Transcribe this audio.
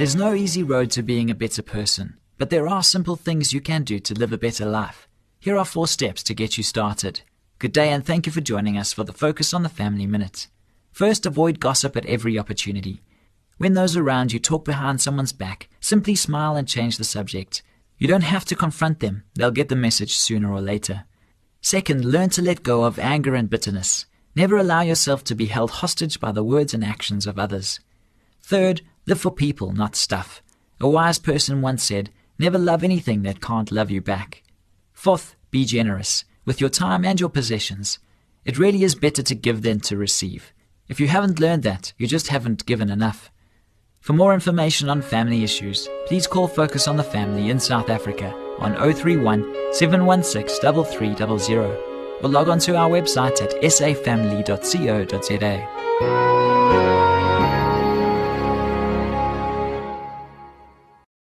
There's no easy road to being a better person, but there are simple things you can do to live a better life. Here are four steps to get you started. Good day and thank you for joining us for the Focus on the Family Minute. First, avoid gossip at every opportunity. When those around you talk behind someone's back, simply smile and change the subject. You don't have to confront them, they'll get the message sooner or later. Second, learn to let go of anger and bitterness. Never allow yourself to be held hostage by the words and actions of others. Third, live for people, not stuff. A wise person once said, Never love anything that can't love you back. Fourth, be generous with your time and your possessions. It really is better to give than to receive. If you haven't learned that, you just haven't given enough. For more information on family issues, please call Focus on the Family in South Africa on 031 716 3300 or log on to our website at safamily.co.za.